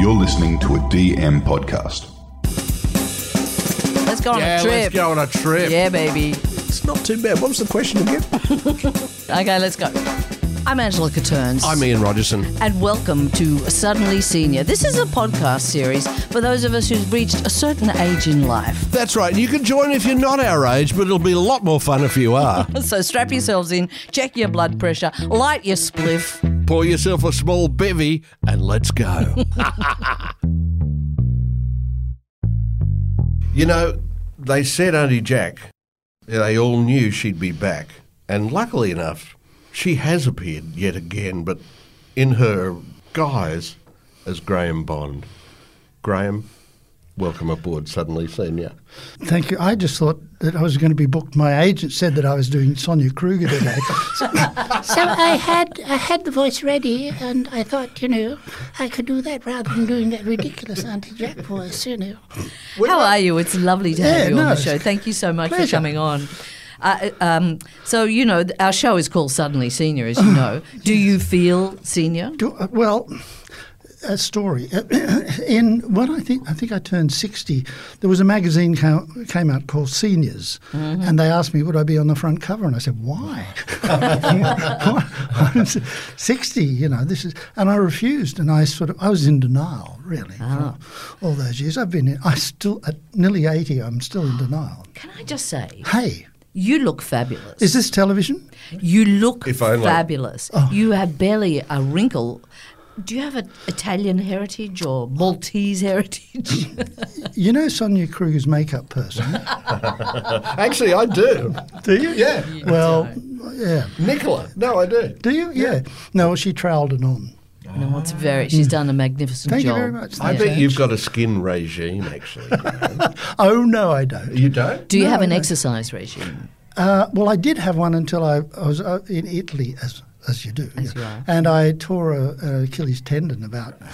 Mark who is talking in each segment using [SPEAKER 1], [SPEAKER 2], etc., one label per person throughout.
[SPEAKER 1] You're listening to a DM podcast.
[SPEAKER 2] Let's go on
[SPEAKER 3] Yeah,
[SPEAKER 2] a trip.
[SPEAKER 3] let's go on a trip.
[SPEAKER 2] Yeah, baby.
[SPEAKER 4] It's not too bad. What was the question again?
[SPEAKER 2] Okay, let's go. I'm Angela Catterns.
[SPEAKER 3] I'm Ian Rogerson.
[SPEAKER 2] and welcome to Suddenly Senior. This is a podcast series for those of us who've reached a certain age in life.
[SPEAKER 3] That's right. You can join if you're not our age, but it'll be a lot more fun if you are.
[SPEAKER 2] So strap yourselves in, check your blood pressure, light your spliff.
[SPEAKER 3] Pour yourself a small bevy and let's go. you know, they said Aunty Jack, they all knew she'd be back. And luckily enough, she has appeared yet again, but in her guise as Grahame Bond. Grahame, welcome aboard Suddenly Senior.
[SPEAKER 5] Thank you. I just thought that I was going to be booked. My agent said that I was doing Sonia Kruger today.
[SPEAKER 6] So I had I had the voice ready, and I thought, you know, I could do that rather than doing that ridiculous Aunty Jack voice, you know.
[SPEAKER 2] How are you? It's lovely to have
[SPEAKER 5] Yeah,
[SPEAKER 2] you on the show. Thank you so much for coming on. Uh, um, so, you know, our show is called Suddenly Senior, as you know. Do you feel senior?
[SPEAKER 5] Do- uh, well, a story. In when I think I think I turned sixty, there was a magazine ca- came out called Seniors, mm-hmm. and they asked me would I be on the front cover, and I said why? I'm sixty, you know. This is, and I refused, and I sort of I was in denial really ah. for all those years. I've been in, I still at nearly eighty. I'm still in denial.
[SPEAKER 2] Can I just say,
[SPEAKER 5] Hey,
[SPEAKER 2] you look fabulous.
[SPEAKER 5] is this television?
[SPEAKER 2] You look
[SPEAKER 3] If
[SPEAKER 2] fabulous.
[SPEAKER 5] Oh.
[SPEAKER 2] You have barely a wrinkle. Do you have an Italian heritage or Maltese heritage?
[SPEAKER 5] You know Sonia Kruger's makeup person,
[SPEAKER 3] Actually, I do.
[SPEAKER 5] do you?
[SPEAKER 3] Yeah.
[SPEAKER 5] Well, yeah.
[SPEAKER 3] Nicola. No, I do.
[SPEAKER 5] Do you? Yeah. No, she troweled it on.
[SPEAKER 2] no, it's very. She's done a magnificent
[SPEAKER 5] Thank
[SPEAKER 2] job.
[SPEAKER 5] you very much.
[SPEAKER 3] I
[SPEAKER 5] Thanks,
[SPEAKER 3] bet you've got a skin regime, actually.
[SPEAKER 5] Oh no, I don't.
[SPEAKER 3] you don't?
[SPEAKER 2] Do you
[SPEAKER 5] No,
[SPEAKER 2] have an exercise regime?
[SPEAKER 5] Uh, well, I did have one until I, I was uh, in Italy, as as you do,
[SPEAKER 2] As you
[SPEAKER 5] and I tore a, a Achilles tendon about uh,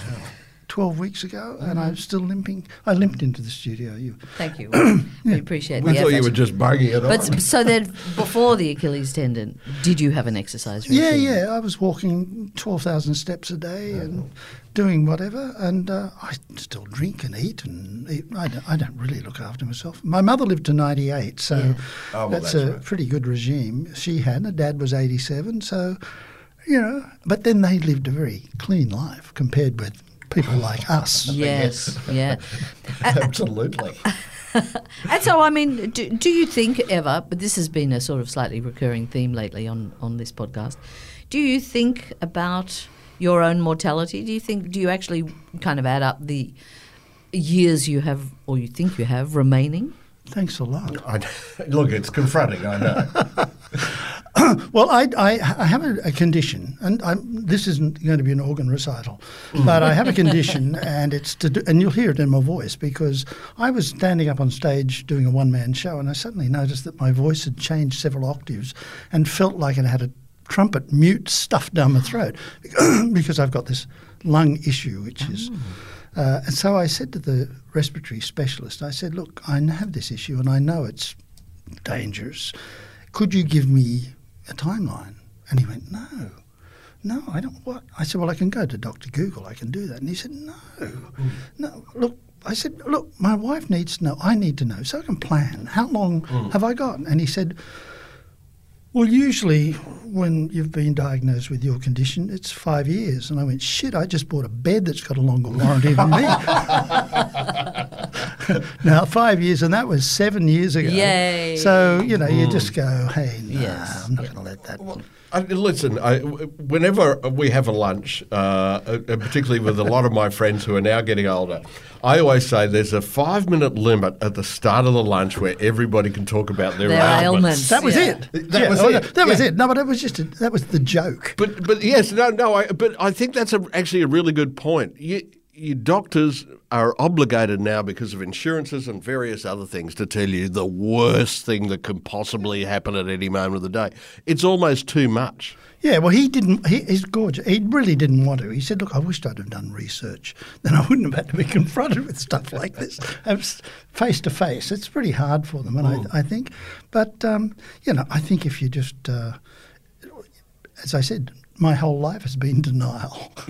[SPEAKER 5] uh, twelve weeks ago, and
[SPEAKER 2] Mm-hmm.
[SPEAKER 5] I'm still limping. I limped into the studio. You,
[SPEAKER 2] Thank you. We appreciate
[SPEAKER 3] We
[SPEAKER 2] the
[SPEAKER 3] thought you were just bugging it
[SPEAKER 2] But
[SPEAKER 3] on.
[SPEAKER 2] so then, before the Achilles tendon, did you have an exercise regime?
[SPEAKER 5] yeah, yeah. I was walking twelve thousand steps a day and doing whatever, and uh, I still drink and eat, and eat. I, don't, I don't really look after myself. My mother lived to ninety eight, so
[SPEAKER 2] Yeah.
[SPEAKER 3] Oh, well,
[SPEAKER 5] that's,
[SPEAKER 3] that's
[SPEAKER 5] a
[SPEAKER 3] right.
[SPEAKER 5] pretty good regime she had. Her dad was eighty seven, so you know. But then they lived a very clean life compared with people like us.
[SPEAKER 2] Yes, yeah.
[SPEAKER 3] Absolutely.
[SPEAKER 2] And so, I mean, do, do you think ever, but this has been a sort of slightly recurring theme lately on, on this podcast, do you think about your own mortality? Do you think, do you actually kind of add up the years you have, or you think you have, remaining?
[SPEAKER 5] Thanks a lot.
[SPEAKER 3] I, look, it's confronting, I know.
[SPEAKER 5] Well, I, I, I have a, a condition, and I'm, this isn't going to be an organ recital, but I have a condition, and it's to do, and you'll hear it in my voice because I was standing up on stage doing a one man show, and I suddenly noticed that my voice had changed several octaves, and felt like it had a trumpet mute stuffed down my throat because I've got this lung issue, which is. Uh, and so I said to the respiratory specialist, I said, "Look, I have this issue, and I know it's dangerous. Could you give me a timeline? And he went, No, no, I don't. What? I said, Well, I can go to Dr. Google, I can do that. And he said, No, hmm. no, look. I said, Look, my wife needs to know. I need to know so I can plan. How long hmm. have I got? And he said, Well, usually when you've been diagnosed with your condition, it's five years. And I went, Shit, I just bought a bed that's got a longer warranty than me. now, five years, and that was seven years ago.
[SPEAKER 2] Yay.
[SPEAKER 5] So, you know, you just go, hey, no,
[SPEAKER 2] Yes.
[SPEAKER 5] I'm not going to let that.
[SPEAKER 3] I, listen, I, whenever we have a lunch, uh, uh, particularly with a lot of my friends who are now getting older, I always say there's a five minute limit at the start of the lunch where everybody can talk about their,
[SPEAKER 2] Their ailments.
[SPEAKER 5] that was
[SPEAKER 2] Yeah.
[SPEAKER 5] it.
[SPEAKER 3] That was
[SPEAKER 5] oh,
[SPEAKER 3] it,
[SPEAKER 5] no, That was it. No, but that was just a, that was the joke.
[SPEAKER 3] But but yes, no, no. I, but I think that's a, actually a really good point. You, you doctors are obligated now because of insurances and various other things to tell you the worst thing that can possibly happen at any moment of the day. It's almost too much.
[SPEAKER 5] Yeah, well, he didn't. He, he's gorgeous. He really didn't want to. He said, "Look, I wished I'd have done research. Then I wouldn't have had to be confronted with stuff like this face to face. It's pretty hard for them, and I, I think. But um, you know, I think if you just, uh, as I said, my whole life has been denial.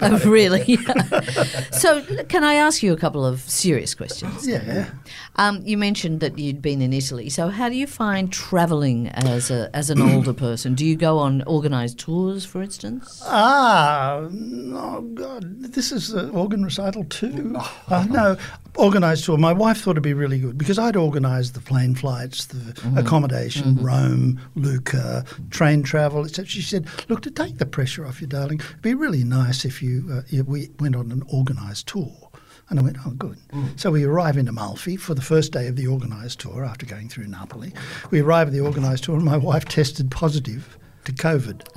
[SPEAKER 2] Oh, really? so, can I ask you a couple of serious questions?
[SPEAKER 5] yeah.
[SPEAKER 2] Um, you mentioned that you'd been in Italy. So, how do you find travelling as a as an older person? Do you go on organised tours, for instance?
[SPEAKER 5] Ah, oh God, this is uh, organ recital too. Uh, no, organised tour. My wife thought it'd be really good because I'd organised the plane flights, the accommodation, Rome, Lucca, train travel, etc. She said, "Look, to take the pressure off you, darling, it'd be really nice if you uh, if we went on an organised tour." And I went, oh, good. So we arrive in Amalfi for the first day of the organised tour after going through Napoli. We arrive at the organised tour, and my wife tested positive to COVID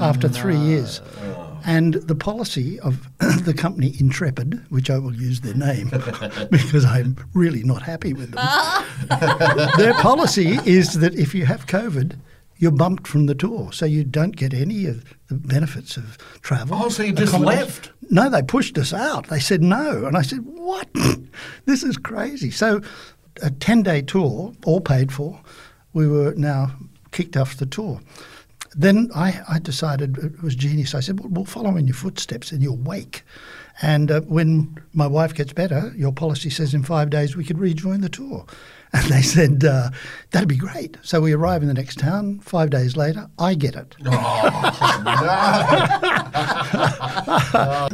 [SPEAKER 5] after three years. And the policy of the company Intrepid, which I will use their name because I'm really not happy with them, their policy is that if you have COVID, you're bumped from the tour, so you don't get any of the benefits of travel.
[SPEAKER 3] Oh, so you just left?
[SPEAKER 5] No, they pushed us out. They said no. And I said, what? this is crazy. So a 10-day tour, all paid for, we were now kicked off the tour. Then I, I decided it was genius. I said, well, we'll follow in your footsteps in your wake. And uh, when my wife gets better, your policy says in five days we could rejoin the tour. And they said, uh, that'd be great. So we arrive in the next town. Five days later, I get it.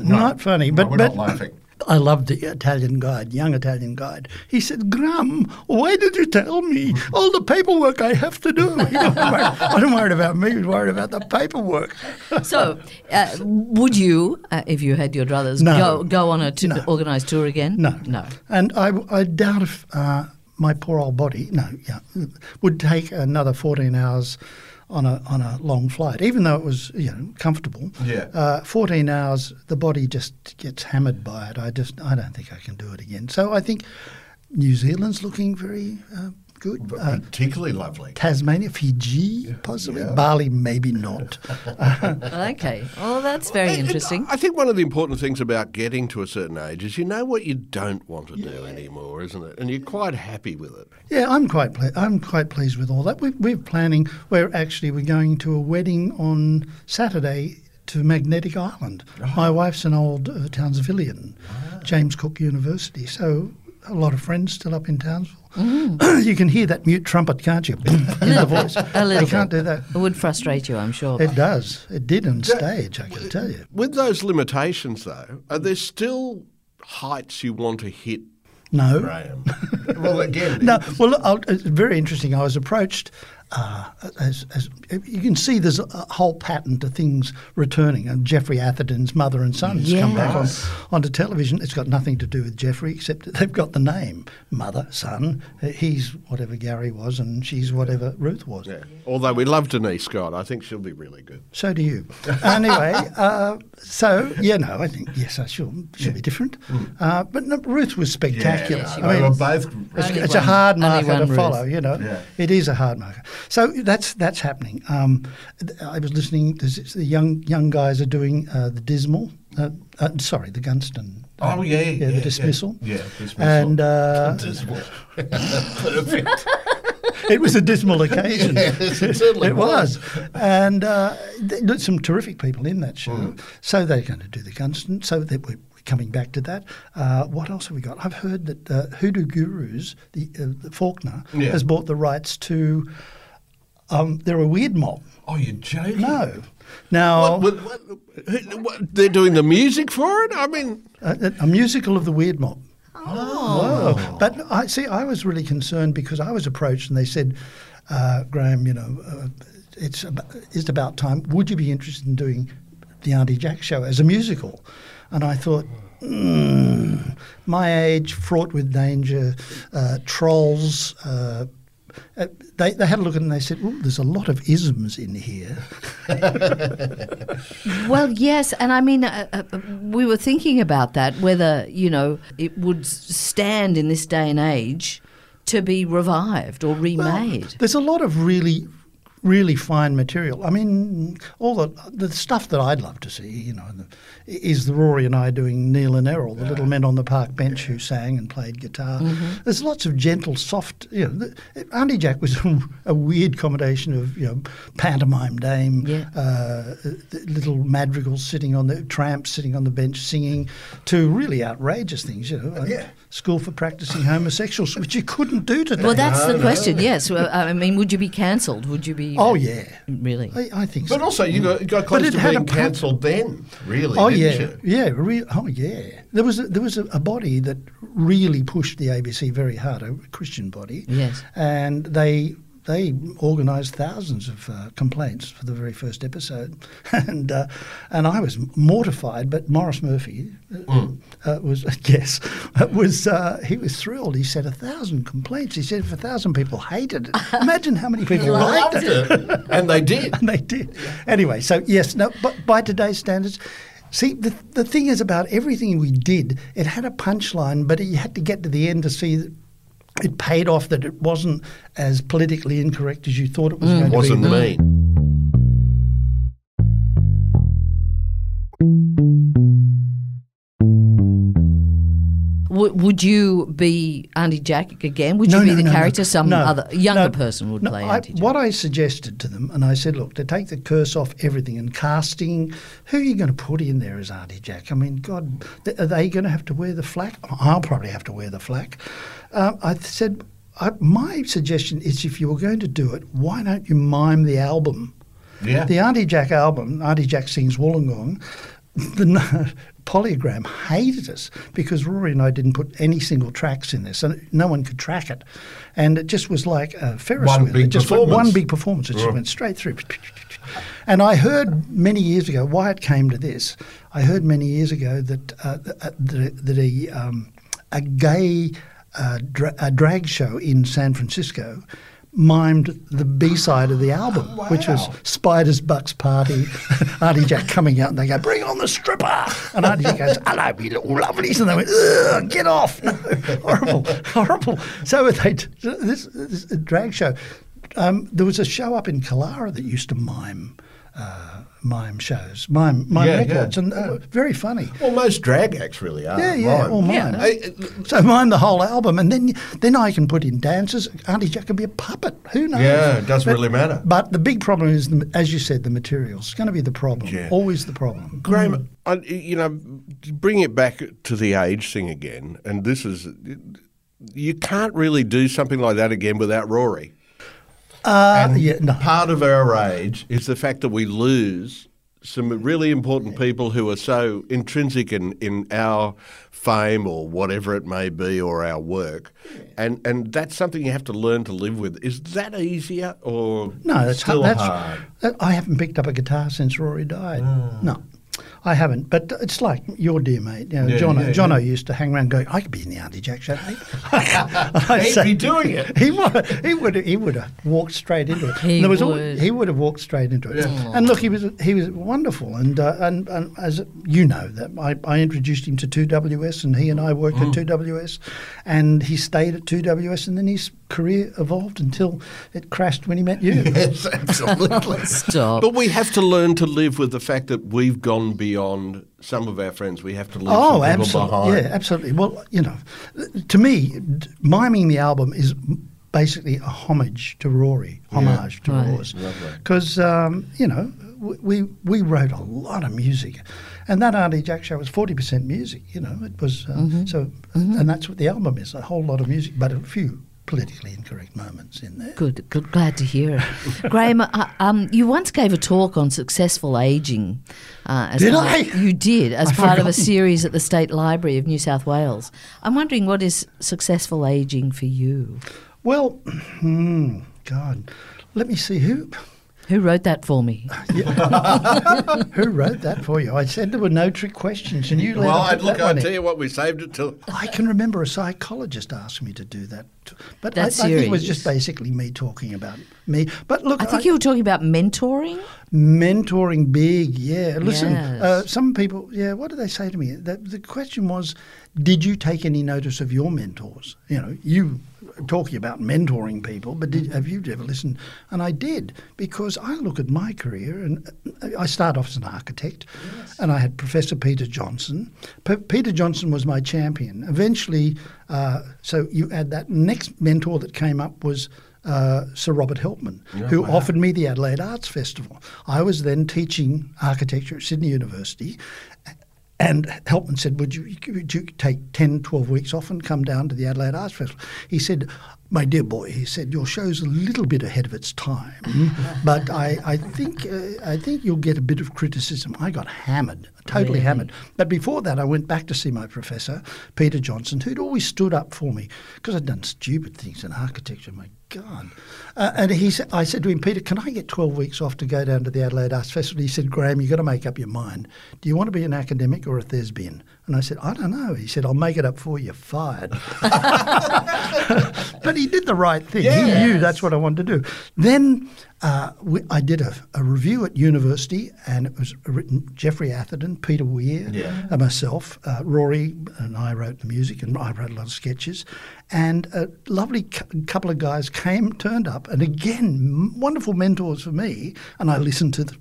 [SPEAKER 5] not funny, but,
[SPEAKER 3] we're
[SPEAKER 5] but
[SPEAKER 3] not.
[SPEAKER 5] I loved the Italian guide, young Italian guide. He said, Grahame, why did you tell me all the paperwork I have to do? He wasn't worried, wasn't worried about me, he was worried about the paperwork.
[SPEAKER 2] So, uh, would you, uh, if you had your druthers,
[SPEAKER 5] No.
[SPEAKER 2] go go on a t-
[SPEAKER 5] No.
[SPEAKER 2] organised tour again?
[SPEAKER 5] No.
[SPEAKER 2] no.
[SPEAKER 5] And I, I doubt if uh, my poor old body, no, yeah, would take another 14 hours on a, on a long flight, even though it was, you know, comfortable.
[SPEAKER 3] Yeah.
[SPEAKER 5] Uh, 14 hours, the body just gets hammered by it. I just, I don't think I can do it again. So I think New Zealand's looking very uh, good. Uh,
[SPEAKER 3] Particularly lovely.
[SPEAKER 5] Tasmania, Fiji, possibly.
[SPEAKER 3] Yeah.
[SPEAKER 5] Bali, maybe not.
[SPEAKER 2] Okay. Well, that's very
[SPEAKER 3] And- and
[SPEAKER 2] interesting.
[SPEAKER 3] I think one of the important things about getting to a certain age is you know what you don't want to do anymore, isn't it? And you're quite happy with it.
[SPEAKER 5] Yeah, I'm quite ple- I'm quite pleased with all that. We, we're planning. We're actually we're going to a wedding on Saturday to Magnetic Island. My wife's an old uh, Townsvillian, James Cook University. So a lot of friends still up in Townsville. Mm. you can hear that mute trumpet, can't you? in the voice.
[SPEAKER 2] A little
[SPEAKER 5] You can't
[SPEAKER 2] bit.
[SPEAKER 5] do that.
[SPEAKER 2] It would frustrate you, I'm sure.
[SPEAKER 5] It does. It did on stage. I can tell you.
[SPEAKER 3] With those limitations, though, are there still heights you want to hit,
[SPEAKER 5] No.
[SPEAKER 3] Grahame? well, again,
[SPEAKER 5] No, well, look, it's very interesting. I was approached. Uh, as, as you can see, there's a whole pattern to things returning. And Geoffrey Atherden's mother and son has come back on,
[SPEAKER 2] Yes.
[SPEAKER 5] onto television. It's got nothing to do with Geoffrey, except that they've got the name mother, son. Uh, He's whatever Gary was, and she's whatever Ruth was.
[SPEAKER 3] Yeah. Although we love Denise Scott, I think she'll be really good.
[SPEAKER 5] So do you. anyway, uh, so yeah, no, I think yes, I she'll she'll be different. Uh, but no, Ruth was spectacular.
[SPEAKER 3] Yeah,
[SPEAKER 5] I
[SPEAKER 3] they
[SPEAKER 5] mean,
[SPEAKER 3] were both.
[SPEAKER 5] it's, it's a hard marker
[SPEAKER 2] one
[SPEAKER 5] to
[SPEAKER 2] Ruth.
[SPEAKER 5] follow, you know.
[SPEAKER 3] Yeah.
[SPEAKER 5] It is a hard marker. So that's that's happening. Um, I was listening. The young young guys are doing uh, the dismal. Uh, uh, sorry, the Gunston. uh,
[SPEAKER 3] Oh, yeah,
[SPEAKER 5] yeah,
[SPEAKER 3] yeah,
[SPEAKER 5] the
[SPEAKER 3] yeah.
[SPEAKER 5] dismissal.
[SPEAKER 3] Yeah, dismissal.
[SPEAKER 5] And uh,
[SPEAKER 3] Dismal. Perfect.
[SPEAKER 5] it was a dismal occasion.
[SPEAKER 3] Yes, it
[SPEAKER 5] it was. And uh, there's some terrific people in that show.
[SPEAKER 3] Mm.
[SPEAKER 5] So they're going to do the Gunston. So that we're coming back to that. Uh, what else have we got? I've heard that uh, Hoodoo Gurus, the, uh, the Faulkner,
[SPEAKER 3] Yeah.
[SPEAKER 5] has bought the rights to. Um, they're a weird mob.
[SPEAKER 3] Oh, you're joking?
[SPEAKER 5] No. Now,
[SPEAKER 3] What, what, what, what, they're doing the music for it? I mean,
[SPEAKER 5] a, a musical of the weird mob. Oh. But I see. I was really concerned because I was approached and they said, uh, "Grahame, you know, uh, it's about, it's about time. Would you be interested in doing the Aunty Jack show as a musical?" And I thought. Mm, my age, fraught with danger, uh, trolls. Uh, uh, they, they had a look at it and they said, "Ooh, there's a lot of isms in here."
[SPEAKER 2] Well, yes, and I mean, uh, uh, we were thinking about that whether you know it would stand in this day and age to be revived or remade.
[SPEAKER 5] There's a lot of really, really fine material. I mean, all the the stuff that I'd love to see, you know, the, is the Rory and I doing Neil and Errol, the little men on the park bench who sang and played guitar. There's lots of gentle, soft. You know, the, Aunty Jack was a weird combination of you know pantomime dame,
[SPEAKER 2] Yeah.
[SPEAKER 5] uh, little madrigals sitting on the tramps sitting on the bench singing, to really outrageous things. You know, like school for practicing homosexuals, which you couldn't do today.
[SPEAKER 2] Well, that's the question. Yes. Well, I mean, would you be cancelled? Would you be?
[SPEAKER 5] oh uh, yeah,
[SPEAKER 2] Really?
[SPEAKER 5] I, I think so.
[SPEAKER 3] But
[SPEAKER 5] so.
[SPEAKER 3] also, you got, got close to being cancelled then, really.
[SPEAKER 5] Oh
[SPEAKER 3] didn't
[SPEAKER 5] yeah,
[SPEAKER 3] you?
[SPEAKER 5] yeah, re- oh yeah. There was a, there was a, a body that really pushed the ABC very hard, a Christian body.
[SPEAKER 2] Yes.
[SPEAKER 5] and they they organised thousands of uh, complaints for the very first episode, and uh, and I was mortified. But Maurice Murphy uh, uh, was yes, was uh, he was thrilled. He said a thousand complaints. He said if a thousand people hated it, imagine how many people liked
[SPEAKER 3] Loved
[SPEAKER 5] it.
[SPEAKER 3] it. and they did.
[SPEAKER 5] And they did. Anyway, so yes, no, but by today's standards, see, the, the thing is about everything we did, it had a punchline, but you had to get to the end to see that it paid off, that it wasn't as politically incorrect as you thought it was going to
[SPEAKER 3] Wasn't
[SPEAKER 5] be.
[SPEAKER 3] mean.
[SPEAKER 2] W- would you be Aunty Jack again? Would you be
[SPEAKER 5] no,
[SPEAKER 2] the
[SPEAKER 5] no, no.
[SPEAKER 2] character? Some
[SPEAKER 5] No,
[SPEAKER 2] other younger
[SPEAKER 5] no,
[SPEAKER 2] person would
[SPEAKER 5] no,
[SPEAKER 2] play
[SPEAKER 5] I-
[SPEAKER 2] Jack.
[SPEAKER 5] What I suggested to them, and I said, look, to take the curse off everything and casting, who are you going to put in there as Aunty Jack? I mean, God, th- are they going to have to wear the flack? I'll probably have to wear the flack. Uh, I said, I, my suggestion is if you were going to do it, why don't you mime the album?
[SPEAKER 3] Yeah.
[SPEAKER 5] The Aunty Jack album, Auntie Jack Sings Wollongong, the Polygram hated us because Rory and I didn't put any single tracks in this, and no one could track it. And it just was like a Ferris
[SPEAKER 3] One
[SPEAKER 5] wheel.
[SPEAKER 3] big
[SPEAKER 5] just one big performance. It just went straight through. And I heard many years ago why it came to this. I heard many years ago that uh, that, that a, um, a gay uh, dra- a drag show in San Francisco mimed the B side of the album, which was Spider's Bucks Party. Aunty Jack coming out and they go, Bring on the stripper! And Aunty Jack goes, Hello, you little lovelies. And they went, Ugh, Get off! No, horrible, horrible. So they, this, this drag show. Um, there was a show up in Kalara that used to mime. Uh, mime shows, mime, mime
[SPEAKER 3] Yeah,
[SPEAKER 5] records,
[SPEAKER 3] yeah.
[SPEAKER 5] and they were very funny.
[SPEAKER 3] Well, most drag acts really are.
[SPEAKER 5] Yeah, yeah,
[SPEAKER 3] mime.
[SPEAKER 5] all mime.
[SPEAKER 3] Hey,
[SPEAKER 5] So mime the whole album, and then then I can put in dances. Aunty Jack can be a puppet. Who knows?
[SPEAKER 3] Yeah, it doesn't
[SPEAKER 5] But-
[SPEAKER 3] really matter.
[SPEAKER 5] But the big problem is, the, as you said, the materials. It's going to be the problem.
[SPEAKER 3] Yeah.
[SPEAKER 5] Always the problem.
[SPEAKER 3] Grahame, I, you know, bring it back to the age thing again, and this is, you can't really do something like that again without Rory.
[SPEAKER 5] Uh,
[SPEAKER 3] And
[SPEAKER 5] yeah, no.
[SPEAKER 3] Part of our rage is the fact that we lose some really important people who are so intrinsic in, in our fame or whatever it may be or our work. And and that's something you have to learn to live with. Is that easier or
[SPEAKER 5] No, that's
[SPEAKER 3] still
[SPEAKER 5] that's,
[SPEAKER 3] hard?
[SPEAKER 5] that- I haven't picked up a guitar since Rory died.
[SPEAKER 3] Ah.
[SPEAKER 5] No, I haven't. But it's like your dear mate, you know,
[SPEAKER 3] Yeah,
[SPEAKER 5] Jono.
[SPEAKER 3] yeah,
[SPEAKER 5] Jono used to hang around going, "I could be in the Aunty Jack show." mate." I'd
[SPEAKER 3] He'd
[SPEAKER 5] say-
[SPEAKER 3] be doing it.
[SPEAKER 5] He would. He would. He would have walked straight into it.
[SPEAKER 2] He
[SPEAKER 5] And there was al-
[SPEAKER 2] would.
[SPEAKER 5] he would have walked straight into it. And look, he was he was wonderful. And uh, and, and as you know, that I, I introduced him to two WS, and he and I worked
[SPEAKER 3] Mm.
[SPEAKER 5] at two WS, and he stayed at two WS, and then his career evolved until it crashed when he met you.
[SPEAKER 3] Yes, absolutely.
[SPEAKER 2] Stop.
[SPEAKER 3] But we have to learn to live with the fact that we've gone beyond some of our friends. We have to leave
[SPEAKER 5] Oh,
[SPEAKER 3] some people
[SPEAKER 5] absolutely.
[SPEAKER 3] behind.
[SPEAKER 5] Yeah, absolutely. Well, you know, to me, miming the album is basically a homage to Rory, homage to
[SPEAKER 2] Right.
[SPEAKER 5] Roars. Because, um, you know, we, we wrote a lot of music. And that Aunty Jack show was 40% music, you know. It was, uh, so, and that's what the album is a whole lot of music, but a few politically incorrect moments in there.
[SPEAKER 2] Good, good. Glad to hear it. Grahame, uh, um, you once gave a talk on successful aging. Uh, as
[SPEAKER 5] Did I?
[SPEAKER 2] You did, as
[SPEAKER 5] I've
[SPEAKER 2] part of a series at the State Library of New South Wales. I'm wondering what is successful aging for you?
[SPEAKER 5] Well, hmm, God, let me see who.
[SPEAKER 2] Who wrote that for me?
[SPEAKER 5] Who wrote that for you? I said there were no trick questions, and you let
[SPEAKER 3] Well, I'd look, I
[SPEAKER 5] one
[SPEAKER 3] tell you what, we saved it till.
[SPEAKER 5] I can remember a psychologist asked me to do that, but I, I think it was just basically me talking about me. But look,
[SPEAKER 2] I think you were talking about mentoring.
[SPEAKER 5] mentoring big, yeah. Listen,
[SPEAKER 2] Yes.
[SPEAKER 5] uh, some people, yeah. What did they say to me? The, the question was, did you take any notice of your mentors? You know, you talking about mentoring people, but did, have you ever listened? And I did because I look at my career and I start off as an architect, and I had Professor Peter Johnson. P- Peter Johnson was my champion. Eventually, uh, so you add that next mentor that came up was. Uh, Sir Robert Helpmann, who offered me the Adelaide Arts Festival. I was then teaching architecture at Sydney University, and Helpmann said, would you, would you take 10, 12 weeks off and come down to the Adelaide Arts Festival? He said, my dear boy, he said, your show's a little bit ahead of its time, but I, I, think, uh, I think you'll get a bit of criticism. I got hammered, totally hammered. But before that, I went back to see my professor, Peter Johnson, who'd always stood up for me because I'd done stupid things in architecture. My God. Uh, and he said, I said to him, Peter, can I get 12 weeks off to go down to the Adelaide Arts Festival? He said, Grahame, you've got to make up your mind. Do you want to be an academic or a thespian? And I said, I don't know. He said, I'll make it up for you. Fired. but he did the right thing. He knew that's what I wanted to do. Then uh, we, I did a, a review at university, and it was written Geoffrey Atherden, Peter Weir, and myself. Uh, Rory and I wrote the music, and I wrote a lot of sketches. And a lovely cou- couple of guys came, turned up, and again, m- wonderful mentors for me. And I listened to the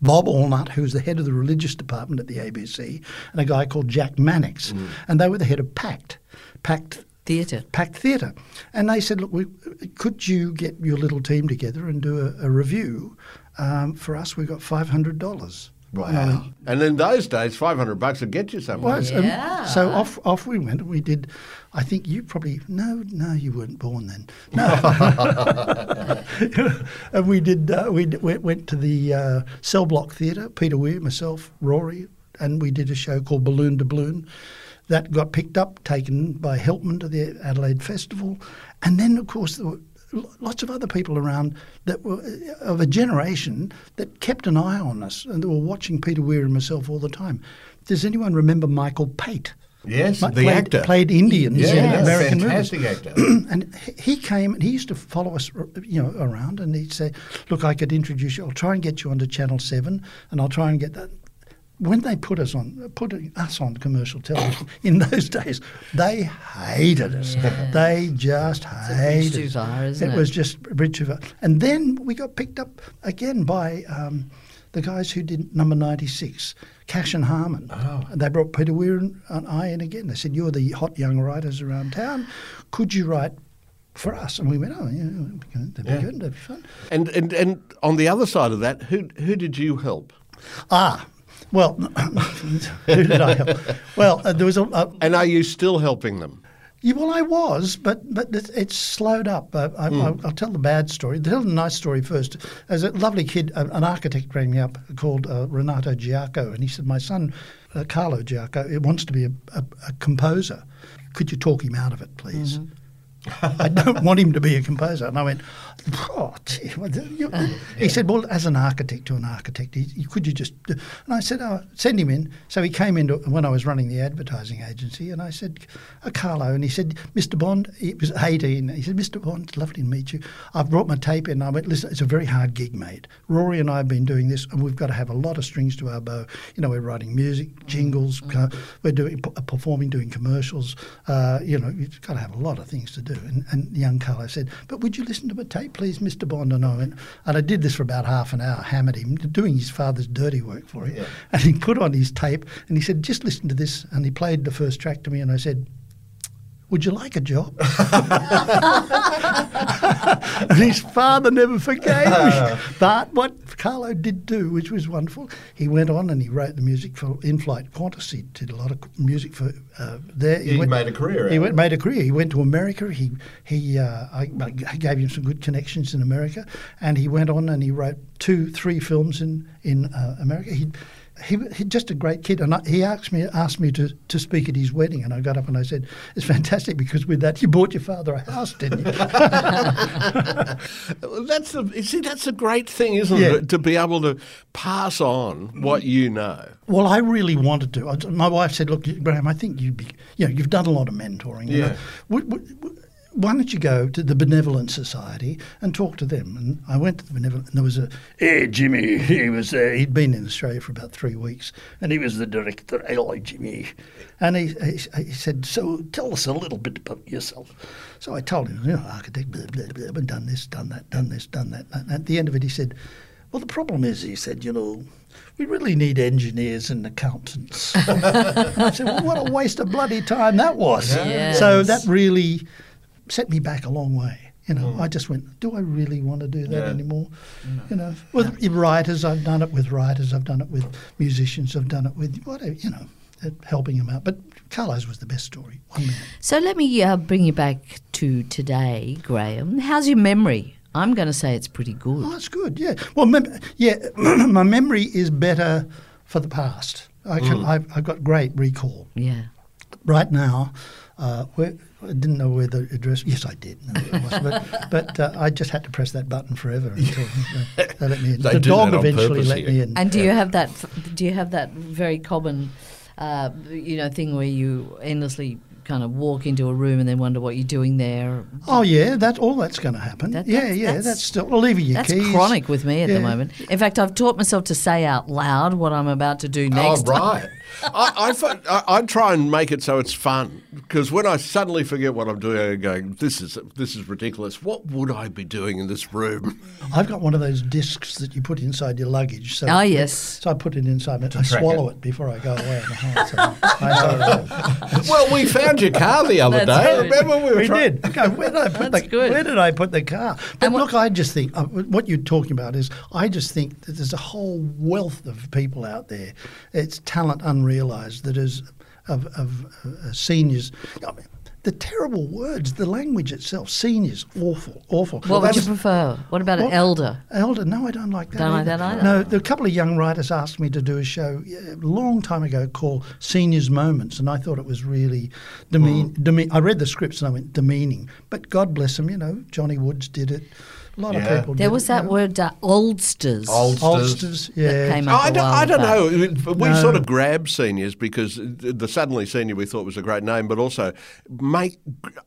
[SPEAKER 5] Bob Allnut, who was the head of the religious department at the ABC, and a guy called Jack Mannix, and they were the head of PACT, PACT
[SPEAKER 2] Theatre.
[SPEAKER 5] Packed Theatre. And they said, look, we, could you get your little team together and do a, a review? Um, for us, we got $500. And I went,
[SPEAKER 3] And in those days, 500 bucks would get you somewhere.
[SPEAKER 5] "Well,
[SPEAKER 2] Yeah.
[SPEAKER 5] So off off we went. And we did. I think you probably no no you weren't born then. No. and we did. Uh, we d- went, went to the uh, Cell Block Theatre. Peter Weir, myself, Rory, and we did a show called Balloon to Balloon. That got picked up, taken by Helpmann to the Adelaide Festival, and then of course there were lots of other people around that were uh, of a generation that kept an eye on us and they were watching Peter Weir and myself all the time. Does anyone remember Michael Pate?
[SPEAKER 3] Yes, the
[SPEAKER 5] played,
[SPEAKER 3] actor.
[SPEAKER 5] Played Indians
[SPEAKER 3] Yeah,
[SPEAKER 5] in American
[SPEAKER 3] fantastic
[SPEAKER 5] movies.
[SPEAKER 3] actor.
[SPEAKER 5] and he- he came and he used to follow us, you know, around, and he'd say, "Look, I could introduce you. I'll try and get you onto Channel Seven, and I'll try and get that." When they put us on, put us on commercial television in those days, they hated us. They just hated us.
[SPEAKER 2] isn't it?
[SPEAKER 5] was just rich of. And then we got picked up again by um, the guys who did number 96, Cash and Harmon.
[SPEAKER 3] Oh.
[SPEAKER 5] And they brought Peter Weir and, and I in again. They said, You're the hot young writers around town. Could you write for us? And we went, Oh, yeah, that'd be. That'd be,
[SPEAKER 3] Yeah.
[SPEAKER 5] good. That'd be fun.
[SPEAKER 3] And, and, and on the other side of that, who, who did you help?
[SPEAKER 5] Ah, well, who did I help? Well, uh, there was a, a
[SPEAKER 3] And are you still helping them?
[SPEAKER 5] Yeah, well, I was, but but it, it's slowed up. Uh, I, I'll, I'll tell the bad story. I'll tell the nice story first. As a lovely kid, uh, an architect, rang me up called uh, Renato Giacco, and he said, "My son, uh, Carlo Giacco, it wants to be a, a, a composer. Could you talk him out of it, please?" I don't want him to be a composer. And I went, oh, gee, you-" he said, well, as an architect to an architect, could you just, do-" and I said, oh, send him in. So he came in to, when I was running the advertising agency and I said, oh, Carlo, and he said, Mr. Bond, he was 18. He said, Mr. Bond, it's lovely to meet you. I've brought my tape in. And I went, listen, it's a very hard gig, mate. Rory and I have been doing this and we've got to have a lot of strings to our bow. You know, we're writing music, jingles, uh, we're doing, performing, doing commercials. Uh, you know, you've got to have a lot of things to do. And, and young Carlo said, But would you listen to my tape, please, Mr. Bond? And I went, and I did this for about half an hour, hammered him, doing his father's dirty work for him. And he put on his tape and he said, Just listen to this. And he played the first track to me, and I said, would you like a job? and his father never forgave me. But what Carlo did do, which was wonderful, he went on and he wrote the music for In-Flight Qantas. He did a lot of music for uh, there.
[SPEAKER 3] He made a career
[SPEAKER 5] He went, made a career. He went to America. He he uh, I, I gave him some good connections in America, and he went on and he wrote two, three films in in uh, America. He. He, he just a great kid, and I, he asked me asked me to, to speak at his wedding, and I got up and I said, "It's fantastic because with that you bought your father a house, didn't you?"
[SPEAKER 3] That's the you see that's a great thing, isn't
[SPEAKER 5] Yeah.
[SPEAKER 3] it? To be able to pass on what you know.
[SPEAKER 5] Well, I really wanted to. I, my wife said, "Look, Grahame, I think you'd be, you know, you've done a lot of mentoring. you
[SPEAKER 3] Yeah.
[SPEAKER 5] know. Would, would, would- why don't you go to the Benevolent Society and talk to them? And I went to the Benevolent, and there was a, hey, Jimmy, he was there. He'd been in Australia for about three weeks, and he was the director. Hello, Jimmy. And he, he, he said, so tell us a little bit about yourself. So I told him, you know, architect, blah, blah, blah, blah, done this, done that, done this, done that. And at the end of it, he said, well, the problem is, he said, you know, we really need engineers and accountants. I said, well, what a waste of bloody time that was.
[SPEAKER 2] Yes.
[SPEAKER 5] So that really set me back a long way. You know, I just went, do I really want to do that anymore? You know, with writers, I've done it with writers, I've done it with musicians, I've done it with whatever, you know, uh, helping them out. But Carlo's was the best story. One.
[SPEAKER 2] So let me uh, bring you back to today, Grahame. How's your memory? I'm going to say it's pretty good.
[SPEAKER 5] Oh, that's good. Yeah. Well, mem- yeah, my memory is better for the past. I can, I've, I've got great recall.
[SPEAKER 2] Yeah.
[SPEAKER 5] right now, uh, where, I didn't know where the address. Yes, I did. know where it was, but but uh, I just had to press that button forever until they, they let me in.
[SPEAKER 3] They
[SPEAKER 5] the
[SPEAKER 3] do
[SPEAKER 5] dog
[SPEAKER 3] that on
[SPEAKER 5] eventually
[SPEAKER 3] purpose
[SPEAKER 5] let
[SPEAKER 3] here.
[SPEAKER 5] me in.
[SPEAKER 2] And do you have that? Do you have that very common, uh, you know, thing where you endlessly kind of walk into a room and then wonder what you're doing there?
[SPEAKER 5] oh yeah, that all that's going to happen.
[SPEAKER 2] That-
[SPEAKER 5] yeah,
[SPEAKER 2] that's-
[SPEAKER 5] yeah,
[SPEAKER 2] that's-
[SPEAKER 5] that's, still. Well, leaving your keys.
[SPEAKER 2] That's
[SPEAKER 5] keys.
[SPEAKER 2] chronic with me at the moment. In fact, I've taught myself to say out loud what I'm about to do next.
[SPEAKER 3] Oh, right. I, I, I, I try and make it so it's fun because when I suddenly forget what I'm doing, I go, "This is this is ridiculous. What would I be doing in this room?"
[SPEAKER 5] I've got one of those discs that you put inside your luggage. So
[SPEAKER 2] Oh, yes.
[SPEAKER 5] So I put it inside. I
[SPEAKER 3] track
[SPEAKER 5] swallow
[SPEAKER 3] it.
[SPEAKER 5] it. before I go away on the. So I
[SPEAKER 3] well, we found your car the other
[SPEAKER 2] That's
[SPEAKER 3] day.
[SPEAKER 2] good.
[SPEAKER 3] Remember we were
[SPEAKER 5] We
[SPEAKER 3] trying-
[SPEAKER 5] did. Okay, where did I put
[SPEAKER 2] That's
[SPEAKER 5] the
[SPEAKER 2] good.
[SPEAKER 5] Where did I put the car? But
[SPEAKER 2] And what-
[SPEAKER 5] look, I just think uh, what you're talking about is I just think that there's a whole wealth of people out there. It's talent unrealised that is of, of uh, seniors. I mean, the terrible words, the language itself, seniors, awful, awful.
[SPEAKER 2] What would you prefer? What about an elder?
[SPEAKER 5] Elder, no, I don't like that.
[SPEAKER 2] Don't like that either?
[SPEAKER 5] No, a couple of young writers asked me to do a show a long time ago called Seniors Moments, and I thought it was really demean. demean I read the scripts and I went demeaning, but God bless them, you know, Johnny Woods did it. A lot
[SPEAKER 3] Yeah.
[SPEAKER 5] of people.
[SPEAKER 2] There was
[SPEAKER 5] it,
[SPEAKER 2] that
[SPEAKER 5] you know.
[SPEAKER 2] word, uh, oldsters.
[SPEAKER 3] Oldsters.
[SPEAKER 5] Oldsters, yeah.
[SPEAKER 2] That came up
[SPEAKER 3] I
[SPEAKER 2] a
[SPEAKER 3] don't,
[SPEAKER 2] while
[SPEAKER 3] I don't
[SPEAKER 2] back.
[SPEAKER 3] know. We
[SPEAKER 5] No.
[SPEAKER 3] sort of grabbed seniors because the suddenly senior we thought was a great name, but also make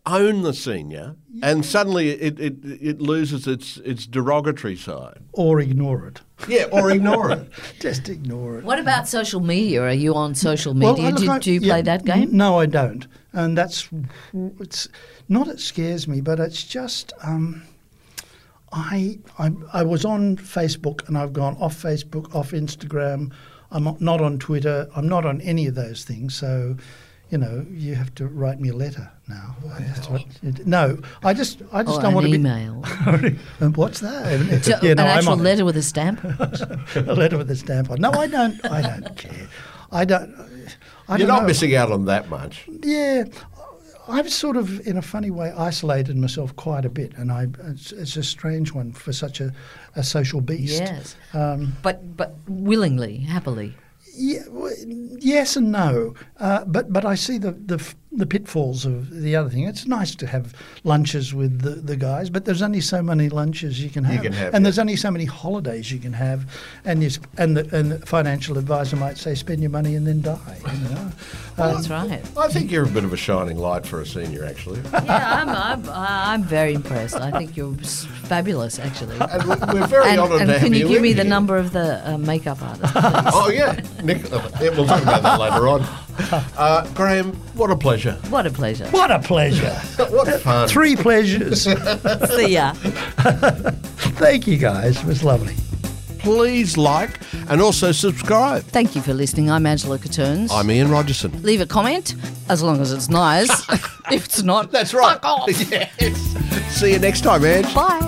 [SPEAKER 3] own the senior, and suddenly it, it, it loses its its derogatory side.
[SPEAKER 5] Or ignore it.
[SPEAKER 3] Yeah, or ignore it.
[SPEAKER 5] Just ignore it.
[SPEAKER 2] What about social media? Are you on social media?
[SPEAKER 5] I- look,
[SPEAKER 2] do,
[SPEAKER 5] I-
[SPEAKER 2] do you
[SPEAKER 5] yeah,
[SPEAKER 2] play that game?
[SPEAKER 5] No, I don't. And that's it's not it scares me, but it's just um, I, I I was on Facebook and I've gone off Facebook, off Instagram. I'm not on Twitter. I'm not on any of those things. So, you know, you have to write me a letter now. That's what it- no, I just I just
[SPEAKER 2] Or
[SPEAKER 5] don't
[SPEAKER 2] an
[SPEAKER 5] want to
[SPEAKER 2] email?
[SPEAKER 5] be. and what's that?
[SPEAKER 2] So,
[SPEAKER 5] Yeah, no,
[SPEAKER 2] an
[SPEAKER 5] I'm
[SPEAKER 2] actual
[SPEAKER 5] on it
[SPEAKER 2] letter with a stamp?
[SPEAKER 5] a letter with a stamp on. No, I don't. I don't care. I don't. I
[SPEAKER 3] You're
[SPEAKER 5] don't
[SPEAKER 3] not
[SPEAKER 5] know.
[SPEAKER 3] missing out on that much.
[SPEAKER 5] Yeah, I've sort of, in a funny way, isolated myself quite a bit, and I. It's, it's a strange one for such a, a social beast.
[SPEAKER 2] yes.
[SPEAKER 5] Um,
[SPEAKER 2] But but willingly, happily.
[SPEAKER 5] yeah, w- yes and no, uh, but but I see the, the the pitfalls of the other thing. It's nice to have lunches with the, the guys, but there's only so many lunches you can have,
[SPEAKER 3] can have,
[SPEAKER 5] and
[SPEAKER 3] yeah.
[SPEAKER 5] there's only so many holidays you can have, and you sp- and the, and the financial advisor might say spend your money and then die. You know,
[SPEAKER 2] That's right.
[SPEAKER 3] I think you're a bit of a shining light for a senior, actually.
[SPEAKER 2] Yeah, I'm, I'm, I'm very impressed. I think you're fabulous, actually.
[SPEAKER 3] And we- we're very
[SPEAKER 2] And,
[SPEAKER 3] honoured
[SPEAKER 2] and
[SPEAKER 3] to have
[SPEAKER 2] can you
[SPEAKER 3] you
[SPEAKER 2] give me
[SPEAKER 3] in
[SPEAKER 2] the number of the uh, makeup artist? please?
[SPEAKER 3] Oh yeah, Nick. uh, yeah, we'll talk about that later on. Uh, Grahame, what a pleasure.
[SPEAKER 2] what a pleasure.
[SPEAKER 5] what a pleasure!
[SPEAKER 3] What fun.
[SPEAKER 5] Three pleasures.
[SPEAKER 2] See ya.
[SPEAKER 5] Thank you, guys. It was lovely.
[SPEAKER 3] Please like and also subscribe.
[SPEAKER 2] Thank you for listening. I'm Angela Catterns.
[SPEAKER 3] I'm Ian Rogerson.
[SPEAKER 2] Leave a comment, as long as it's nice. if it's not,
[SPEAKER 3] That's right.
[SPEAKER 2] Fuck off.
[SPEAKER 3] yes. See you next time, Ange.
[SPEAKER 2] Bye.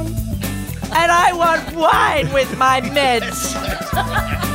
[SPEAKER 7] And I want wine with my meds.